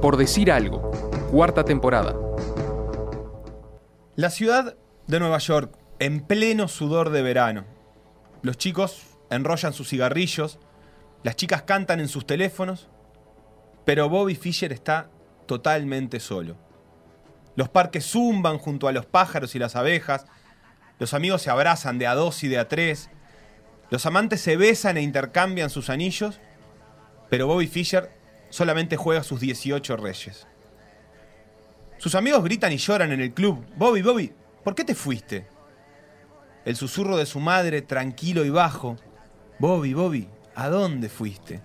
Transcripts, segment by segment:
Por decir algo, cuarta temporada. La ciudad de Nueva York, en pleno sudor de verano. Los chicos enrollan sus cigarrillos, las chicas cantan en sus teléfonos, pero Bobby Fischer está totalmente solo. Los parques zumban junto a los pájaros y las abejas, los amigos se abrazan de a dos y de a tres, los amantes se besan e intercambian sus anillos, pero Bobby Fischer solamente juega sus 18 reyes. Sus amigos gritan y lloran en el club. Bobby, Bobby, ¿por qué te fuiste? El susurro de su madre, tranquilo y bajo. Bobby, Bobby, ¿a dónde fuiste?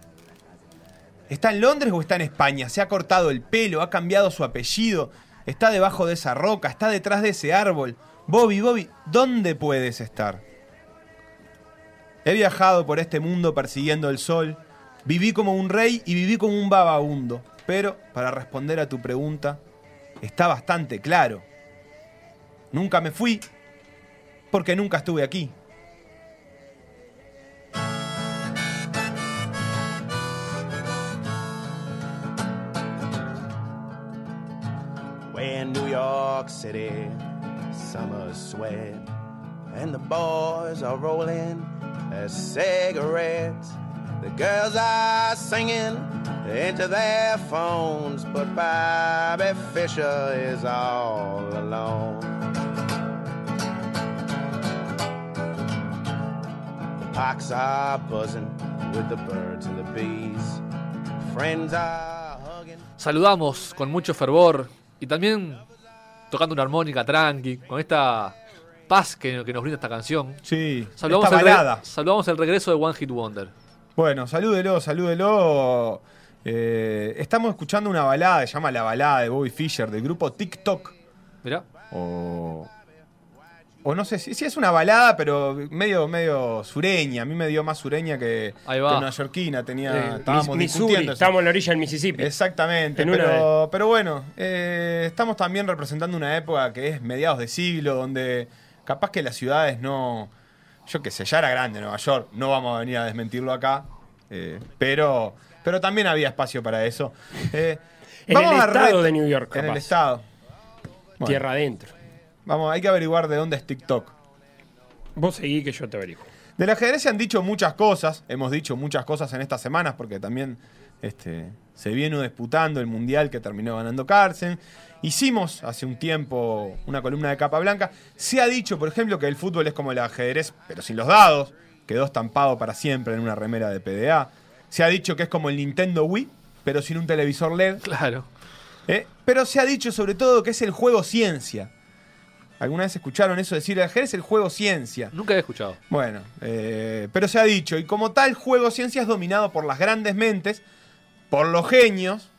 ¿Está en Londres o está en España? ¿Se ha cortado el pelo? ¿Ha cambiado su apellido? ¿Está debajo de esa roca? ¿Está detrás de ese árbol? Bobby, Bobby, ¿dónde puedes estar? He viajado por este mundo persiguiendo el sol. Viví como un rey y viví como un vagabundo. Pero, para responder a tu pregunta, está bastante claro. Nunca me fui porque nunca estuve aquí. We're in New York City, summer's sweat, and the boys are rolling their cigarettes. The girls are singing into their phones, but Bobby Fischer is all alone. The parks are buzzing with the birds and the bees. Friends are hugging. Saludamos con mucho fervor y también tocando una armónica tranqui, con esta paz que, que nos brinda esta canción. Sí, Saludamos esta el, saludamos el regreso de One Hit Wonder. Bueno, salúdelo, salúdelo. Eh, estamos escuchando una balada, se llama La Balada de Bobby Fischer, del grupo TikTok. Mirá. O, o no sé si, si es una balada, pero medio, medio sureña. A mí me dio más sureña que, Ahí que va. neoyorquina. Tenía, Eh, estábamos Missouri, discutiendo. estamos en la orilla del Mississippi. Exactamente, pero, pero bueno, eh, estamos también representando una época que es mediados de siglo, donde capaz que las ciudades no, yo qué sé, ya era grande Nueva York, no vamos a venir a desmentirlo acá, eh, pero, pero también había espacio para eso. Eh, En el vamos a estado de New York, En el estado. Bueno, Tierra adentro. Vamos, hay que averiguar de dónde es TikTok. Vos seguí que yo te averiguo. Del ajedrez se han dicho muchas cosas, hemos dicho muchas cosas en estas semanas porque también este, se viene disputando el mundial que terminó ganando Carlsen. Hicimos hace un tiempo una columna de capa blanca. Se ha dicho, por ejemplo, que el fútbol es como el ajedrez, pero sin los dados. Quedó estampado para siempre en una remera de PDA. Se ha dicho que es como el Nintendo Wii, pero sin un televisor LED. Claro. ¿eh? Pero se ha dicho sobre todo que es el juego ciencia. ¿Alguna vez escucharon eso decir? El ajedrez es el juego ciencia. Nunca he escuchado. Bueno, eh, pero se ha dicho, y como tal, juego ciencia es dominado por las grandes mentes, por los genios,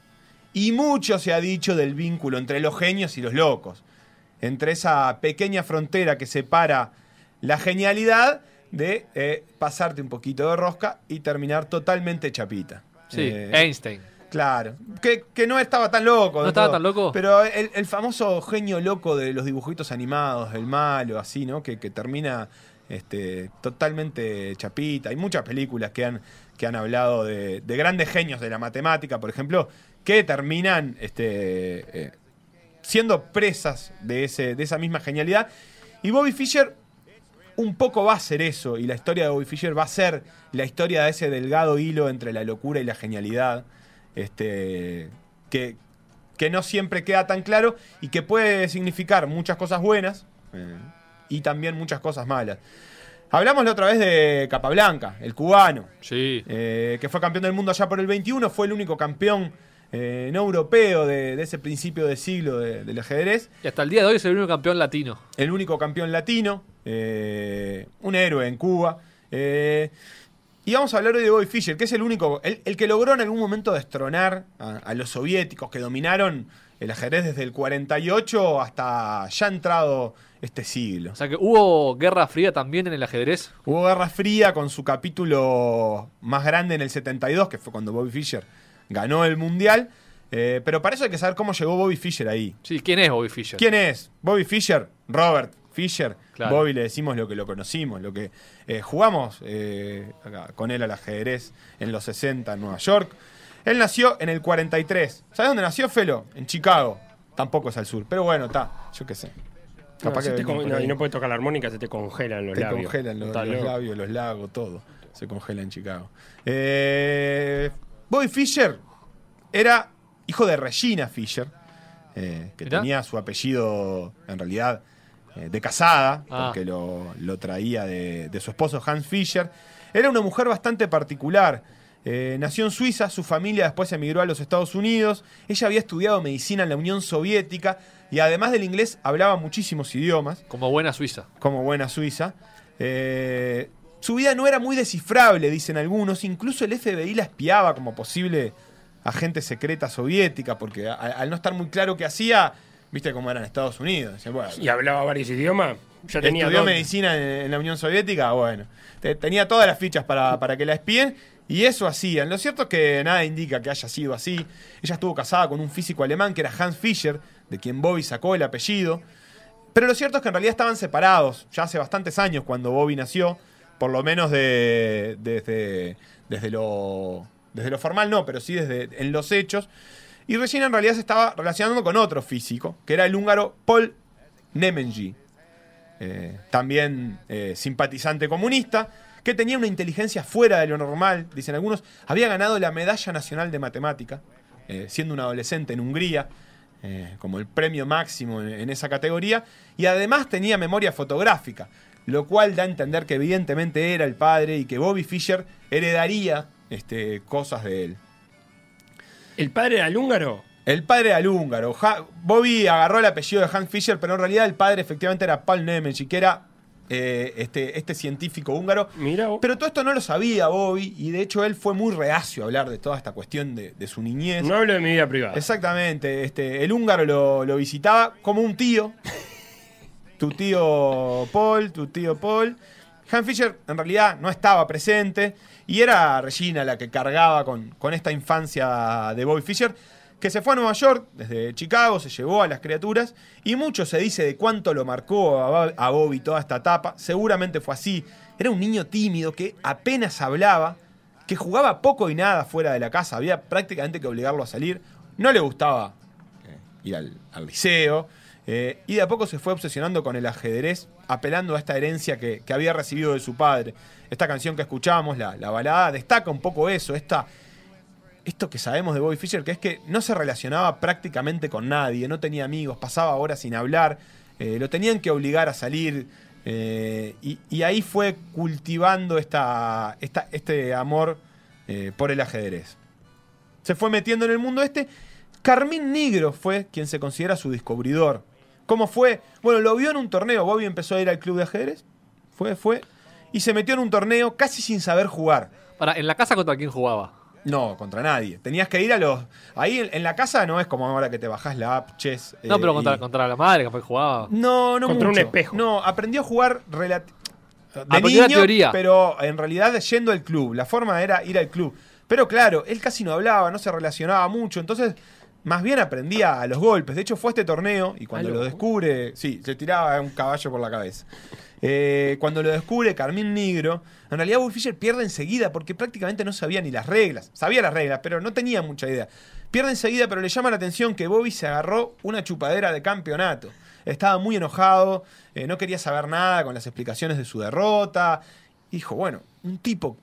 y mucho se ha dicho del vínculo entre los genios y los locos, entre esa pequeña frontera que separa la genialidad de eh, pasarte un poquito de rosca y terminar totalmente chapita. Sí, Eh, Einstein. Claro, que, que no estaba tan loco. ¿No estaba todo. tan loco? Pero el, el famoso genio loco de los dibujitos animados, el malo, así, ¿no? Que, que termina este, totalmente chapita. Hay muchas películas que han, que han hablado de, de grandes genios de la matemática, por ejemplo, que terminan este, eh, siendo presas de, ese, de esa misma genialidad. Y Bobby Fischer un poco va a ser eso, y la historia de Bobby Fischer va a ser la historia de ese delgado hilo entre la locura y la genialidad, este, que, que no siempre queda tan claro y que puede significar muchas cosas buenas eh, y también muchas cosas malas. Hablamos la otra vez de Capablanca, el cubano, Sí. eh, que fue campeón del mundo allá por el 21, fue el único campeón eh, no europeo de, de ese principio de siglo de- del ajedrez. Y hasta el día de hoy es el único campeón latino. el único campeón latino, eh, un héroe en Cuba. eh, y vamos a hablar hoy de Bobby Fischer, que es el único, el, el que logró en algún momento destronar a, a los soviéticos que dominaron el ajedrez desde el 48 hasta ya entrado este siglo. O sea que hubo guerra fría también en el ajedrez. Hubo Guerra Fría con su capítulo más grande en el 72, que fue cuando Bobby Fischer ganó el Mundial. eh, pero para eso hay que saber cómo llegó Bobby Fischer ahí. Sí, ¿quién es Bobby Fischer? ¿Quién es? Bobby Fischer, Robert Fischer. Claro. Bobby le decimos lo que lo conocimos, lo que eh, jugamos eh, acá con él al ajedrez en los 60 en Nueva York. Él nació en el 43. ¿Sabes dónde nació Felo? En Chicago. Tampoco es al sur. Pero bueno, está. Yo qué sé. No, Capaz que te no, y no puedes tocar la armónica, se te congelan los Te labios. congelan los, labios, los lagos, todo. Se congela en Chicago. Eh, Bobby Fischer era hijo de Regina Fisher, eh, que Mirá. tenía su apellido en realidad eh, de casada, Ah. porque lo, lo traía de, de su esposo Hans Fischer. Era una mujer bastante particular. Eh, nació en Suiza, su familia después emigró a los Estados Unidos. Ella había estudiado medicina en la Unión Soviética y además del inglés hablaba muchísimos idiomas Como buena suiza. como buena suiza. Eh, su vida no era muy descifrable, dicen algunos. Incluso el FBI la espiaba como posible agente secreta soviética, porque a- al no estar muy claro qué hacía, viste cómo era en Estados Unidos. Bueno, Y hablaba varios idiomas. Ya tenía estudió medicina en, en la Unión Soviética, bueno, te- tenía todas las fichas para, para que la espíen y eso hacían. Lo cierto es que nada indica que haya sido así. Ella estuvo casada con un físico alemán que era Hans Fischer, de quien Bobby sacó el apellido. Pero lo cierto es que en realidad estaban separados ya hace bastantes años cuando Bobby nació, por lo menos de, desde, desde, lo, desde lo formal no, pero sí desde en los hechos. Y Regina en realidad se estaba relacionando con otro físico, que era el húngaro Paul Nemenyi, eh, también eh, simpatizante comunista, que tenía una inteligencia fuera de lo normal, dicen algunos, había ganado la Medalla Nacional de Matemática, eh, siendo un adolescente en Hungría, eh, como el premio máximo en, en esa categoría, y además tenía memoria fotográfica, lo cual da a entender que evidentemente era el padre y que Bobby Fischer heredaría este, cosas de él. ¿El padre era el húngaro? El padre era el húngaro. Ja- Bobby agarró el apellido de Hans Fischer, pero en realidad el padre efectivamente era Paul Nemenyi, que era eh, este, este científico húngaro. Mira vos. Pero todo esto no lo sabía Bobby, y de hecho él fue muy reacio a hablar de toda esta cuestión de, de su niñez. No hablo de mi vida privada. Exactamente, este, el húngaro lo, lo visitaba como un tío. tu tío Paul, tu tío Paul. Hans Fischer en realidad no estaba presente y era Regina la que cargaba con, con esta infancia de Bobby Fischer, que se fue a Nueva York desde Chicago, se llevó a las criaturas y mucho se dice de cuánto lo marcó a, Bo- a Bobby toda esta etapa. Seguramente fue así. Era un niño tímido que apenas hablaba, que jugaba poco y nada fuera de la casa, había prácticamente que obligarlo a salir. No le gustaba ir al, al liceo. eh, y de a poco se fue obsesionando con el ajedrez, apelando a esta herencia que, que había recibido de su padre. Esta canción que escuchamos, la, la balada, destaca un poco eso, esta, esto que sabemos de Bobby Fischer, que es que no se relacionaba prácticamente con nadie, no tenía amigos, pasaba horas sin hablar, eh, lo tenían que obligar a salir. eh, y, ahí fue cultivando esta- este amor eh, por el ajedrez. Se fue metiendo en el mundo este. Carmín Negro fue quien se considera su descubridor. ¿Cómo fue? Bueno, lo vio en un torneo. Bobby empezó a ir al club de ajedrez. Fue, fue. Y se metió en un torneo casi sin saber jugar. Para, ¿en la casa contra quién jugaba? No, contra nadie. Tenías que ir a los. Ahí en, en la casa no es como ahora que te bajás la app, chess. No, eh, pero contra, y- contra la madre, que jugaba. No, no Contra un espejo. No, aprendió a jugar relati- de Aprendió la niño, teoría. pero en realidad yendo al club. La forma era ir al club. Pero claro, él casi no hablaba, no se relacionaba mucho, entonces más bien aprendía a los golpes. De hecho, fue a este torneo y cuando lo descubre, sí, se tiraba un caballo por la cabeza. Eh, cuando lo descubre Carmín Negro, en realidad Bobby Fischer pierde enseguida porque prácticamente no sabía ni las reglas. Sabía las reglas, pero no tenía mucha idea. Pierde enseguida, pero le llama la atención que Bobby se agarró una chupadera de campeonato. Estaba muy enojado, eh, no quería saber nada con las explicaciones de su derrota. Dijo, bueno, un tipo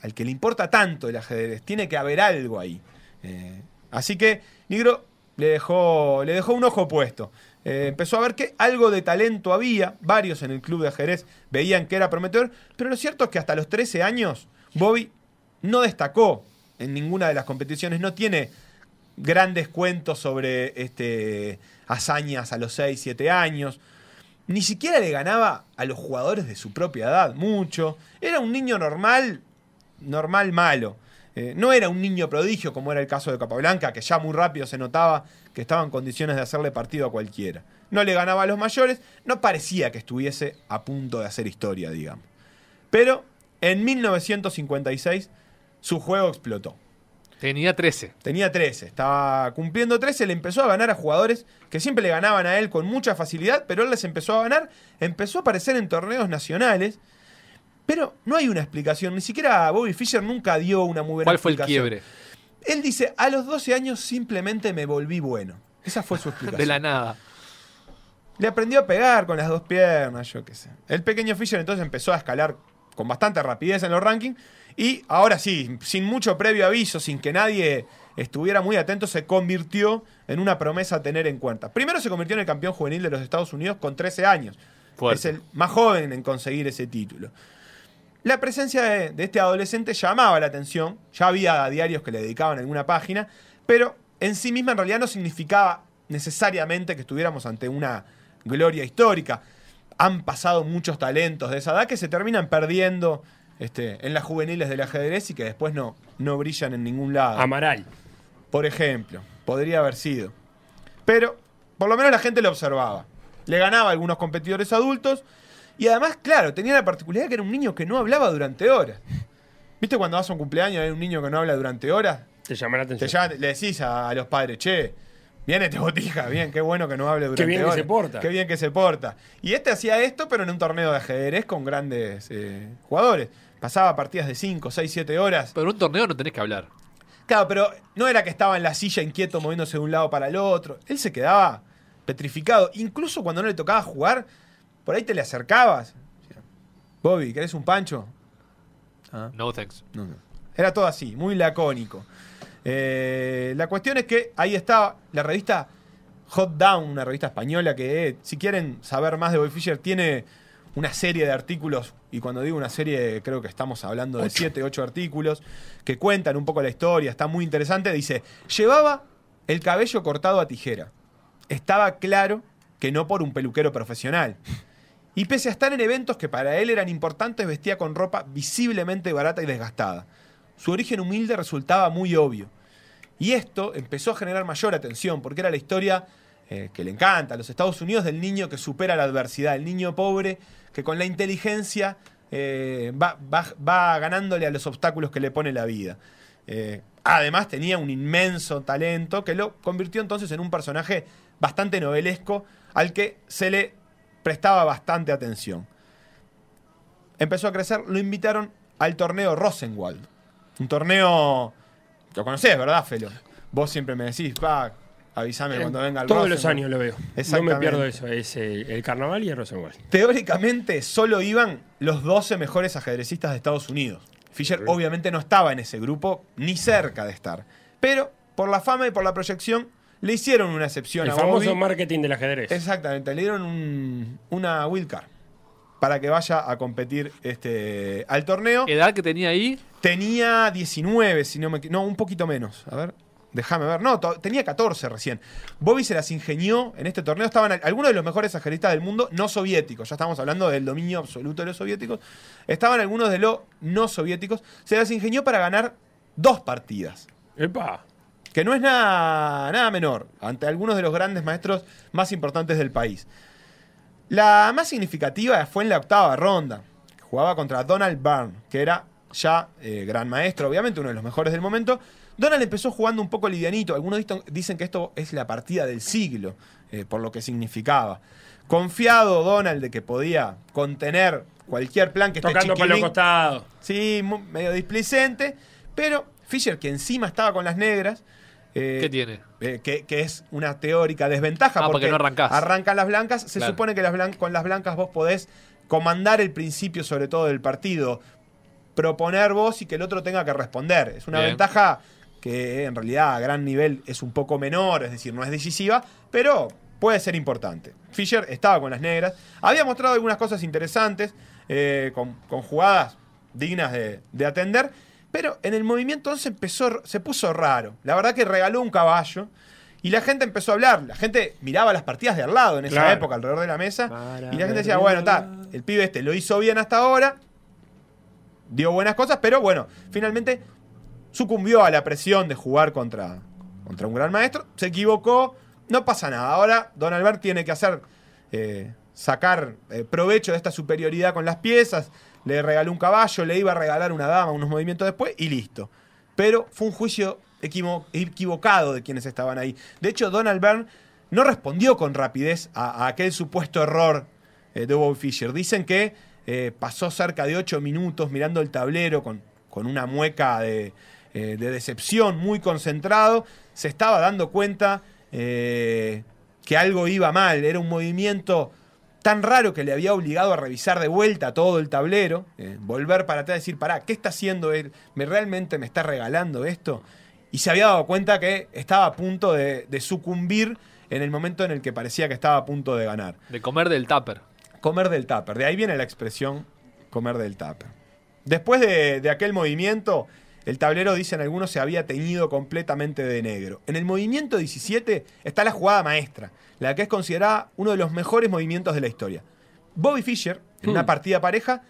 al que le importa tanto el ajedrez, tiene que haber algo ahí. Eh, así que Negro le dejó, le dejó un ojo puesto. Eh, empezó a ver que algo de talento había, varios en el club de ajedrez veían que era prometedor, pero lo cierto es que hasta los 13 años Bobby no destacó en ninguna de las competiciones, no tiene grandes cuentos sobre este, hazañas a los 6, 7 años. Ni siquiera le ganaba a los jugadores de su propia edad, mucho. Era un niño normal, normal malo. Eh, no era un niño prodigio como era el caso de Capablanca, que ya muy rápido se notaba que estaba en condiciones de hacerle partido a cualquiera. No le ganaba a los mayores, no parecía que estuviese a punto de hacer historia, digamos. Pero en 1956 su juego explotó. Tenía 13. Tenía 13, estaba cumpliendo 13, le empezó a ganar a jugadores que siempre le ganaban a él con mucha facilidad, pero él les empezó a ganar, empezó a aparecer en torneos nacionales, pero no hay una explicación, ni siquiera Bobby Fischer nunca dio una muy buena ¿Cuál fue el explicación. quiebre? Él dice, a los 12 años simplemente me volví bueno. Esa fue su explicación. De la nada. Le aprendió a pegar con las dos piernas, yo qué sé. El pequeño Fischer entonces empezó a escalar con bastante rapidez en los rankings y ahora sí, sin mucho previo aviso, sin que nadie estuviera muy atento, se convirtió en una promesa a tener en cuenta. Primero se convirtió en el campeón juvenil de los Estados Unidos con 13 años. Fuerte. Es el más joven en conseguir ese título. La presencia de, de este adolescente llamaba la atención, ya había diarios que le dedicaban alguna página, pero en sí misma en realidad no significaba necesariamente que estuviéramos ante una gloria histórica. Han pasado muchos talentos de esa edad que se terminan perdiendo este, en las juveniles del ajedrez y que después no, no brillan en ningún lado. Amaral. Por ejemplo, podría haber sido. Pero por lo menos la gente lo observaba. Le ganaba a algunos competidores adultos y además, claro, tenía la particularidad que era un niño que no hablaba durante horas. ¿Viste cuando vas a un cumpleaños y hay un niño que no habla durante horas? Te llama la Te atención. llama- le decís a, a los padres, che, viene este botija, bien, qué bueno que no hable durante bien que horas. se porta. Qué bien que se porta. Y este hacía esto, pero en un torneo de ajedrez con grandes eh, jugadores. Pasaba partidas de 5, 6, 7 horas. Pero en un torneo no tenés que hablar. Claro, pero no era que estaba en la silla inquieto moviéndose de un lado para el otro. Él se quedaba petrificado. Incluso cuando no le tocaba jugar, por ahí te le acercabas. Bobby, ¿querés un pancho? Ah. No thanks. No, no. Era todo así, muy lacónico. Eh, la cuestión es que ahí estaba la revista Hot Down, una revista española que, eh, si quieren saber más de Bobby Fischer, tiene una serie de artículos, y cuando digo una serie, creo que estamos hablando de 7, 8 artículos, que cuentan un poco la historia, está muy interesante. Dice: Llevaba el cabello cortado a tijera. Estaba claro que no por un peluquero profesional. Y pese a estar en eventos que para él eran importantes, vestía con ropa visiblemente barata y desgastada. Su origen humilde resultaba muy obvio. Y esto empezó a generar mayor atención, porque era la historia eh, que le encanta a los Estados Unidos del niño que supera la adversidad, el niño pobre que con la inteligencia eh, va, ganándole a los obstáculos que le pone la vida. Eh, además tenía un inmenso talento que lo convirtió entonces en un personaje bastante novelesco al que se le prestaba bastante atención. Empezó a crecer, lo invitaron al torneo Rosenwald. Un torneo. Lo conocés, ¿verdad, Felo? Vos siempre me decís, pa, avísame cuando venga el Todos los Rosenwald". años lo veo. No me pierdo eso. Es eh, el carnaval y el Rosenwald. Teóricamente solo iban los 12 mejores ajedrecistas de Estados Unidos. Fischer obviamente no estaba en ese grupo, ni cerca de estar. Pero por la fama y por la proyección, le hicieron una excepción El a famoso Bobby. marketing del ajedrez. Exactamente, le dieron un- una wildcard para que vaya a competir este, al torneo. Edad que tenía ahí, Tenía 19, si no me No, un poquito menos. A ver, déjame ver. No, tenía 14 recién. Bobby se las ingenió en este torneo. Estaban al- algunos de los mejores ajedristas del mundo no soviéticos. Ya estamos hablando del dominio absoluto de los soviéticos. Estaban algunos de los no soviéticos. Se las ingenió para ganar dos partidas. Epa. Que no es nada, nada menor ante algunos de los grandes maestros más importantes del país. La más significativa fue en la octava ronda. que Jugaba contra Donald Byrne, que era ya eh, gran maestro, obviamente, uno de los mejores del momento. Donald empezó jugando un poco livianito. Algunos dicen- que esto es la partida del siglo, eh, por lo que significaba. Confiado Donald de que podía contener cualquier plan que esté Tocando para los costados. Sí, medio displicente. Pero Fischer, que encima estaba con las negras. Eh, ¿qué tiene? eh, que, que es una teórica desventaja. Ah, porque no arrancás. Arrancan las blancas. Se Claro. supone que las blan- con las blancas vos podés comandar el principio, sobre todo del partido. Proponer vos y que el otro tenga que responder. Es una Bien. ventaja que en realidad a gran nivel es un poco menor, es decir, no es decisiva, pero puede ser importante. Fischer estaba con las negras. Había mostrado algunas cosas interesantes, eh, con, con jugadas dignas de, de atender, pero en el movimiento 11 empezó, se puso raro. La verdad que regaló un caballo y la gente empezó a hablar. La gente miraba las partidas de al lado en esa Claro. época, alrededor de la mesa, Para y la gente decía, bueno, está, el pibe este lo hizo bien hasta ahora, dio buenas cosas, pero bueno, finalmente sucumbió a la presión de jugar contra, contra un gran maestro, se equivocó, no pasa nada. Ahora Don Albert tiene que hacer, eh, sacar eh, provecho de esta superioridad con las piezas, le regaló un caballo, le iba a regalar una dama unos movimientos después y listo. Pero fue un juicio equivo- equivocado de quienes estaban ahí. De hecho, Donald Byrne no respondió con rapidez a, aquel supuesto error eh, de Bobby Fischer. Dicen que eh, pasó cerca de ocho minutos mirando el tablero con, con una mueca de, eh, de decepción, muy concentrado, se estaba dando cuenta que algo iba mal. Era un movimiento tan raro que le había obligado a revisar de vuelta todo el tablero, eh, volver para atrás y decir, pará, ¿qué está haciendo él? ¿Me realmente me está regalando esto? Y se había dado cuenta que estaba a punto de, de sucumbir en el momento en el que parecía que estaba a punto de ganar. De comer del tupper. Comer del tupper. De ahí viene la expresión comer del tupper. Después de, de aquel movimiento, el tablero, dicen algunos, se había teñido completamente de negro. En el movimiento 17 está la jugada maestra, la que es considerada uno de los mejores movimientos de la historia. Bobby Fischer, en una partida pareja,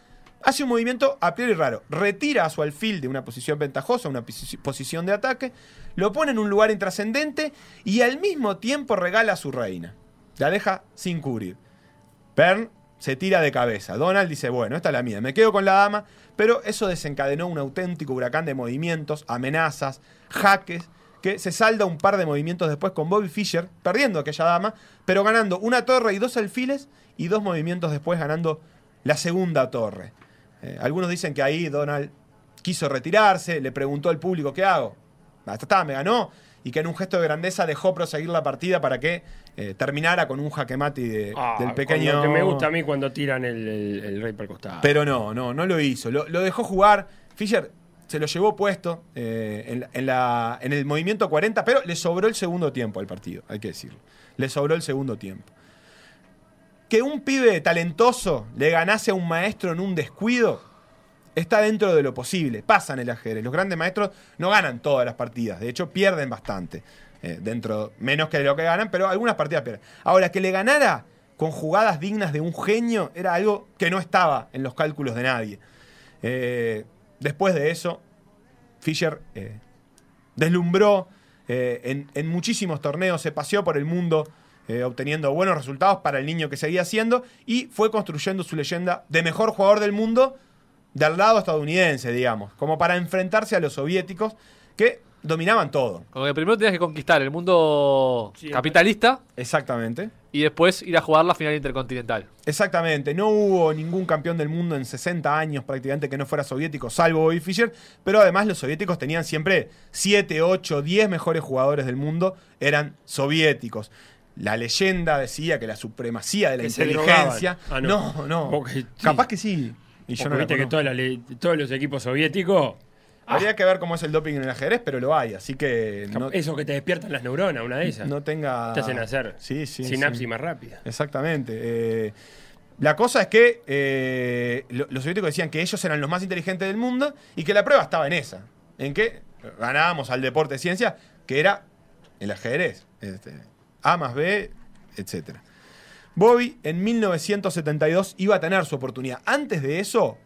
hace un movimiento a priori raro. Retira a su alfil de una posición ventajosa, una posi- posición de ataque, lo pone en un lugar intrascendente y al mismo tiempo regala a su reina. La deja sin cubrir. Pern se tira de cabeza. Donald dice, bueno, esta es la mía, me quedo con la dama, pero eso desencadenó un auténtico huracán de movimientos, amenazas, jaques, que se salda un par de movimientos después con Bobby Fischer, perdiendo aquella dama, pero ganando una torre y dos alfiles, y dos movimientos después ganando la segunda torre. Eh, algunos dicen que ahí Donald quiso retirarse, le preguntó al público, ¿qué hago? Hasta está, me ganó, y que en un gesto de grandeza dejó proseguir la partida para que eh, terminara con un jaque mate de- Ah, del pequeño... lo que me gusta a mí cuando tiran el, el- el rey por el costado. Pero no, no, no lo hizo. Lo, lo dejó jugar. Fischer se lo llevó puesto eh, en la- en el movimiento 40, pero le sobró el segundo tiempo al partido, hay que decirlo. Le sobró el segundo tiempo. Que un pibe talentoso le ganase a un maestro en un descuido está dentro de lo posible. Pasan el ajedrez. Los grandes maestros no ganan todas las partidas. De hecho, pierden bastante. Eh, dentro, menos que lo que ganan, pero algunas partidas pierden. Ahora, que le ganara con jugadas dignas de un genio era algo que no estaba en los cálculos de nadie. Eh, después de eso, Fischer eh, deslumbró en, muchísimos torneos, se paseó por el mundo obteniendo buenos resultados para el niño que seguía siendo y fue construyendo su leyenda de mejor jugador del mundo del lado estadounidense, digamos, como para enfrentarse a los soviéticos que dominaban todo. Como que primero tenías que conquistar el mundo Sí, capitalista Exactamente. y después ir a jugar la final intercontinental. Exactamente, no hubo ningún campeón del mundo en 60 años prácticamente que no fuera soviético, salvo Bobby Fischer, pero además los soviéticos tenían siempre 7, 8, 10 mejores jugadores del mundo, eran soviéticos. La leyenda decía que la supremacía de la Que inteligencia... Ah, no, no. no. Porque sí. Capaz que sí. Y yo no viste que toda la todos los equipos soviéticos, Habría que ver cómo es el doping en el ajedrez, pero lo hay, así que no, eso que te despiertan las neuronas, una de esas. no tenga... te hacen hacer Sí, sí, sinapsis sí. más rápida. Exactamente. Eh, la cosa es que eh, lo- los soviéticos decían que ellos eran los más inteligentes del mundo y que la prueba estaba en esa. En que ganábamos al deporte de ciencia, que era el ajedrez. Este, a más B, etc. Bobby en 1972 iba a tener su oportunidad. Antes de eso,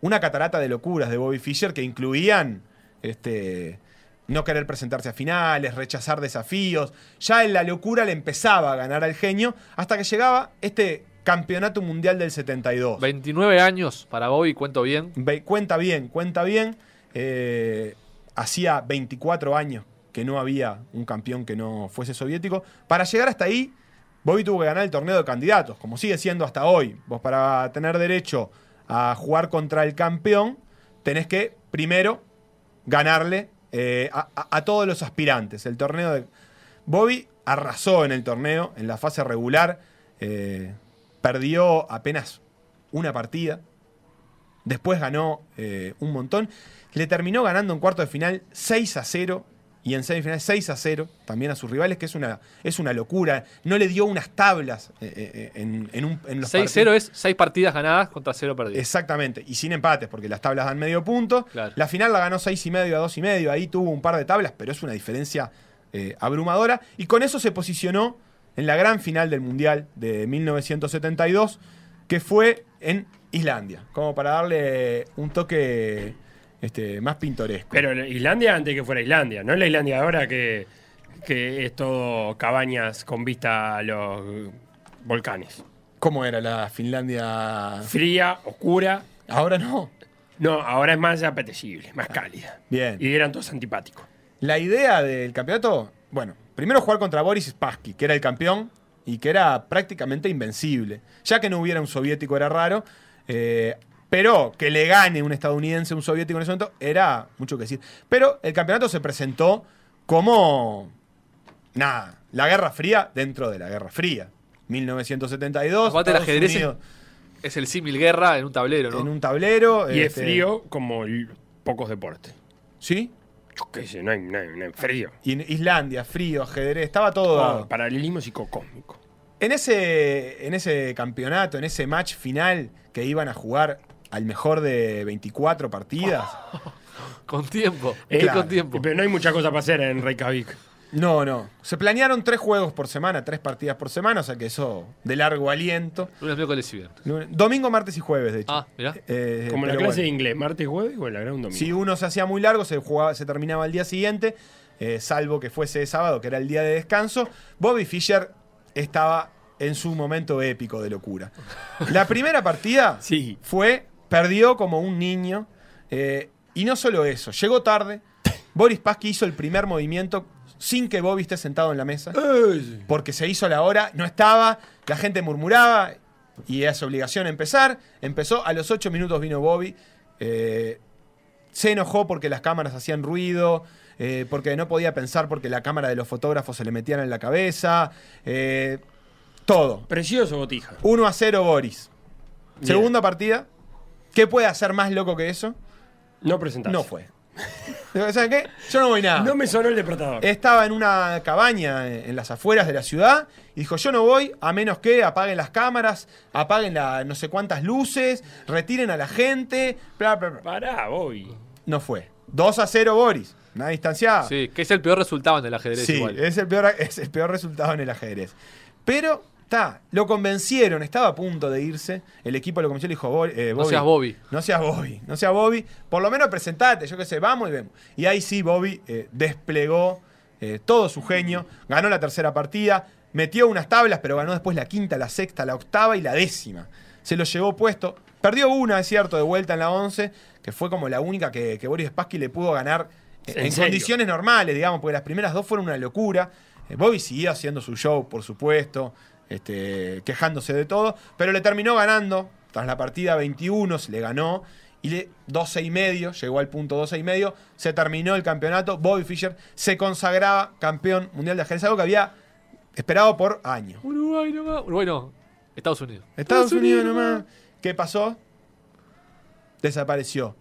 una catarata de locuras de Bobby Fischer que incluían este, no querer presentarse a finales, rechazar desafíos. Ya en la locura le empezaba a ganar al genio hasta que llegaba este campeonato mundial del 72. 29 años para Bobby, cuento bien. Cuenta bien, cuenta bien. Eh, hacía 24 años que no había un campeón que no fuese soviético. Para llegar hasta ahí, Bobby tuvo que ganar el torneo de candidatos, como sigue siendo hasta hoy. Vos para tener derecho a jugar contra el campeón, tenés que primero ganarle eh, a, todos los aspirantes. El torneo de... Bobby arrasó en el torneo, en la fase regular. eh, perdió apenas una partida. Después ganó eh, un montón. Le terminó ganando en cuarto de final 6 a 0. Y en semifinal 6 a 0 también a sus rivales, que es una, es una locura. No le dio unas tablas eh, eh, en, en un, en los 6-0 partidos. es 6 partidas ganadas contra 0 perdidas. Exactamente, y sin empates, porque las tablas dan medio punto. Claro. La final la ganó 6 y medio a 2 y medio. Ahí tuvo un par de tablas, pero es una diferencia eh, abrumadora. Y con eso se posicionó en la gran final del Mundial de 1972, que fue en Islandia, como para darle un toque este, más pintoresco. Pero la Islandia antes que fuera Islandia, no es la Islandia de ahora que, que es todo cabañas con vista a los volcanes. ¿Cómo era la Finlandia? Fría, oscura. Ahora no. No, ahora es más apetecible, más cálida. Bien. Y eran todos antipáticos. La idea del campeonato, bueno, primero jugar contra Boris Spassky, que era el campeón y que era prácticamente invencible. Ya que no hubiera un soviético era raro. eh, Pero que le gane un estadounidense, un soviético en ese momento, era mucho que decir. Pero el campeonato se presentó como. Nada, la Guerra Fría dentro de la Guerra Fría. 1972. Aparte, el ajedrez Unidos Es el símil guerra en un tablero, ¿no? en un tablero. Y es este, frío como pocos deportes. ¿Sí? Yo qué sé, no hay, no hay- no hay frío. Y en Islandia, frío, ajedrez, estaba todo Oh, dado. paralelismo psicocósmico. En ese, en ese campeonato, en ese match final que iban a jugar al mejor de 24 partidas. Con tiempo. Eh, ¿Qué claro. con tiempo? Pero no hay mucha cosa para hacer en Reykjavik. No, no. Se planearon tres juegos por semana, tres partidas por semana, o sea que eso de largo aliento. Lunes, miércoles y viernes. Domingo, martes y jueves, de hecho. Ah, mirá. Eh, Como la clase de inglés, martes, jueves o la gran domingo. Si uno se hacía muy largo, se, jugaba, se terminaba el día siguiente, eh, salvo que fuese sábado, que era el día de descanso. Bobby Fischer estaba en su momento épico de locura. La primera partida Sí. fue, perdió como un niño. eh, y no solo eso, llegó tarde. Boris Pasky hizo el primer movimiento sin que Bobby esté sentado en la mesa. Porque se hizo la hora, no estaba, la gente murmuraba y es obligación empezar. Empezó, a los ocho minutos vino Bobby. eh, se enojó porque las cámaras hacían ruido, eh, porque no podía pensar porque la cámara de los fotógrafos se le metían en la cabeza. eh, todo. Precioso botija. 1 a 0 Boris. Bien. Segunda partida. ¿Qué puede hacer más loco que eso? No presentaste. No fue. ¿Saben qué? Yo no voy nada. No me sonó el despertador. Estaba en una cabaña en en las afueras de la ciudad y dijo, yo no voy a menos que apaguen las cámaras, apaguen la no sé cuántas luces, retiren a la gente, bla, bla, bla. Pará, Bobby. No fue. 2 a 0 Boris. Nada distanciada. Sí, que es el peor resultado en el ajedrez Sí, igual. es el, peor, es el peor resultado en el ajedrez. Pero, está, lo convencieron, estaba a punto de irse. El equipo lo convenció y le dijo, "Bo- eh, No seas Bobby. No seas Bobby, no seas Bobby. Por lo menos presentate, yo qué sé, vamos y vemos. Y ahí sí, Bobby eh, desplegó eh, todo su genio, ganó la tercera partida, metió unas tablas, pero ganó después la quinta, la sexta, la octava y la décima. Se lo llevó puesto. Perdió una, es cierto, de vuelta en la 11, que fue como la única que, que Boris Spassky le pudo ganar ¿En en, condiciones normales, digamos, porque las primeras dos fueron una locura. Bobby siguió haciendo su show, por supuesto, este, quejándose de todo, pero le terminó ganando. Tras la partida 21 se le ganó y le 12 y medio, llegó al punto 12 y medio, se terminó el campeonato. Bobby Fischer se consagraba campeón mundial de ajedrez, algo que había esperado por años. Uruguay nomás. Uruguay no. Estados Unidos. Estados Unidos nomás. ¿Qué pasó? Desapareció.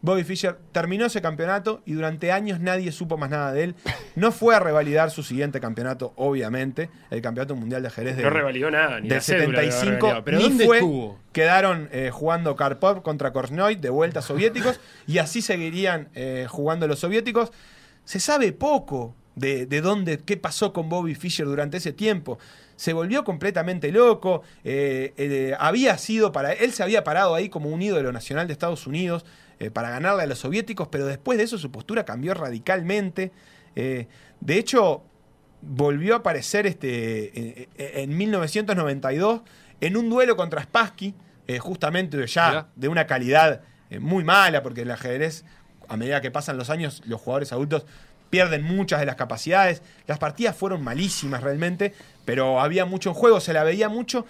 Bobby Fischer terminó ese campeonato y durante años nadie supo más nada de él. No fue a revalidar su siguiente campeonato, obviamente, el campeonato mundial de ajedrez No del, revalidó nada, ni del la cédula debe haber 75. revalidado. Pero ni ¿dónde fue. estuvo? Quedaron eh, jugando Karpov contra Korchnoi de vuelta soviéticos y así seguirían eh, jugando los soviéticos. Se sabe poco de, de dónde, qué pasó con Bobby Fischer durante ese tiempo. Se volvió completamente loco. eh, había sido para. Él se había parado ahí como un ídolo nacional de Estados Unidos eh, para ganarle a los soviéticos, pero después de eso su postura cambió radicalmente. Eh, de hecho, volvió a aparecer este, eh, eh, en 1992 en un duelo contra Spassky, eh, justamente ya de una calidad muy mala, porque el ajedrez, a medida que pasan los años, los jugadores adultos pierden muchas de las capacidades. Las partidas fueron malísimas realmente, pero había mucho en juego, se la veía mucho.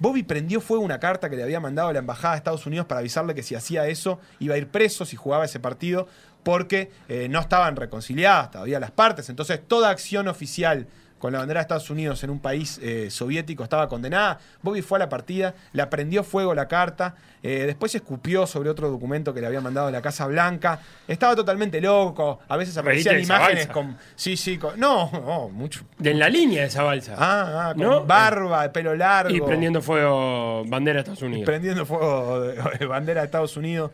Bobby prendió fuego una carta que le había mandado a la embajada de Estados Unidos para avisarle que si hacía eso iba a ir preso si jugaba ese partido, porque eh, no estaban reconciliadas todavía las partes. Entonces, toda acción oficial con la bandera de Estados Unidos en un país eh, soviético estaba condenada. Bobby fue a la partida, le prendió fuego la carta, eh, después escupió sobre otro documento que le había mandado de la Casa Blanca. Estaba totalmente loco, a veces aparecían imágenes con. Sí, sí, con- no, no, mucho. De en la línea de esa balsa. Ah, ah, con ¿No? barba, pelo largo. y prendiendo fuego bandera de Estados Unidos. prendiendo fuego de, de bandera de Estados Unidos.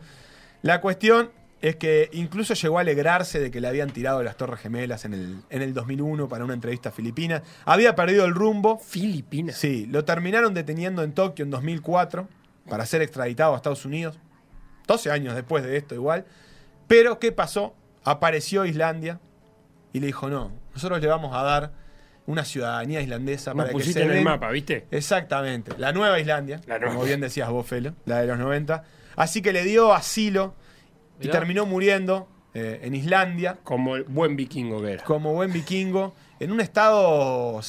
La cuestión es que incluso llegó a alegrarse de que le habían tirado las Torres Gemelas en el, en el 2001 para una entrevista a Filipinas. Había perdido el rumbo. Filipinas. Sí, lo terminaron deteniendo en Tokio en 2004 para ser extraditado a Estados Unidos. 12 años después de esto igual. Pero ¿qué pasó? Apareció Islandia y le dijo, no, nosotros le vamos a dar una ciudadanía islandesa Nos para que pusiste se en el mapa, ¿viste? Exactamente, la nueva Islandia, La nueva. como bien decías vos, Felo, la de los 90. Así que le dio asilo y terminó muriendo eh, en Islandia Como el buen vikingo que era. como buen vikingo, en un estado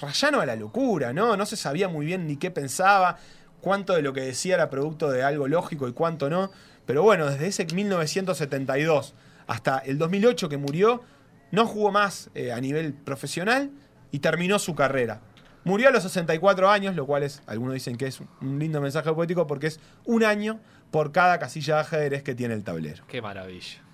rayano a la locura, ¿no? No se sabía muy bien ni qué pensaba. cuánto de lo que decía era producto de algo lógico y cuánto no. Pero bueno, desde ese 1972 hasta el 2008 que murió, no jugó más eh, a nivel profesional y terminó su carrera. Murió a los 64 años, lo cual es, algunos dicen que es un lindo mensaje poético porque es un año por cada casilla de ajedrez que tiene el tablero. Qué maravilla.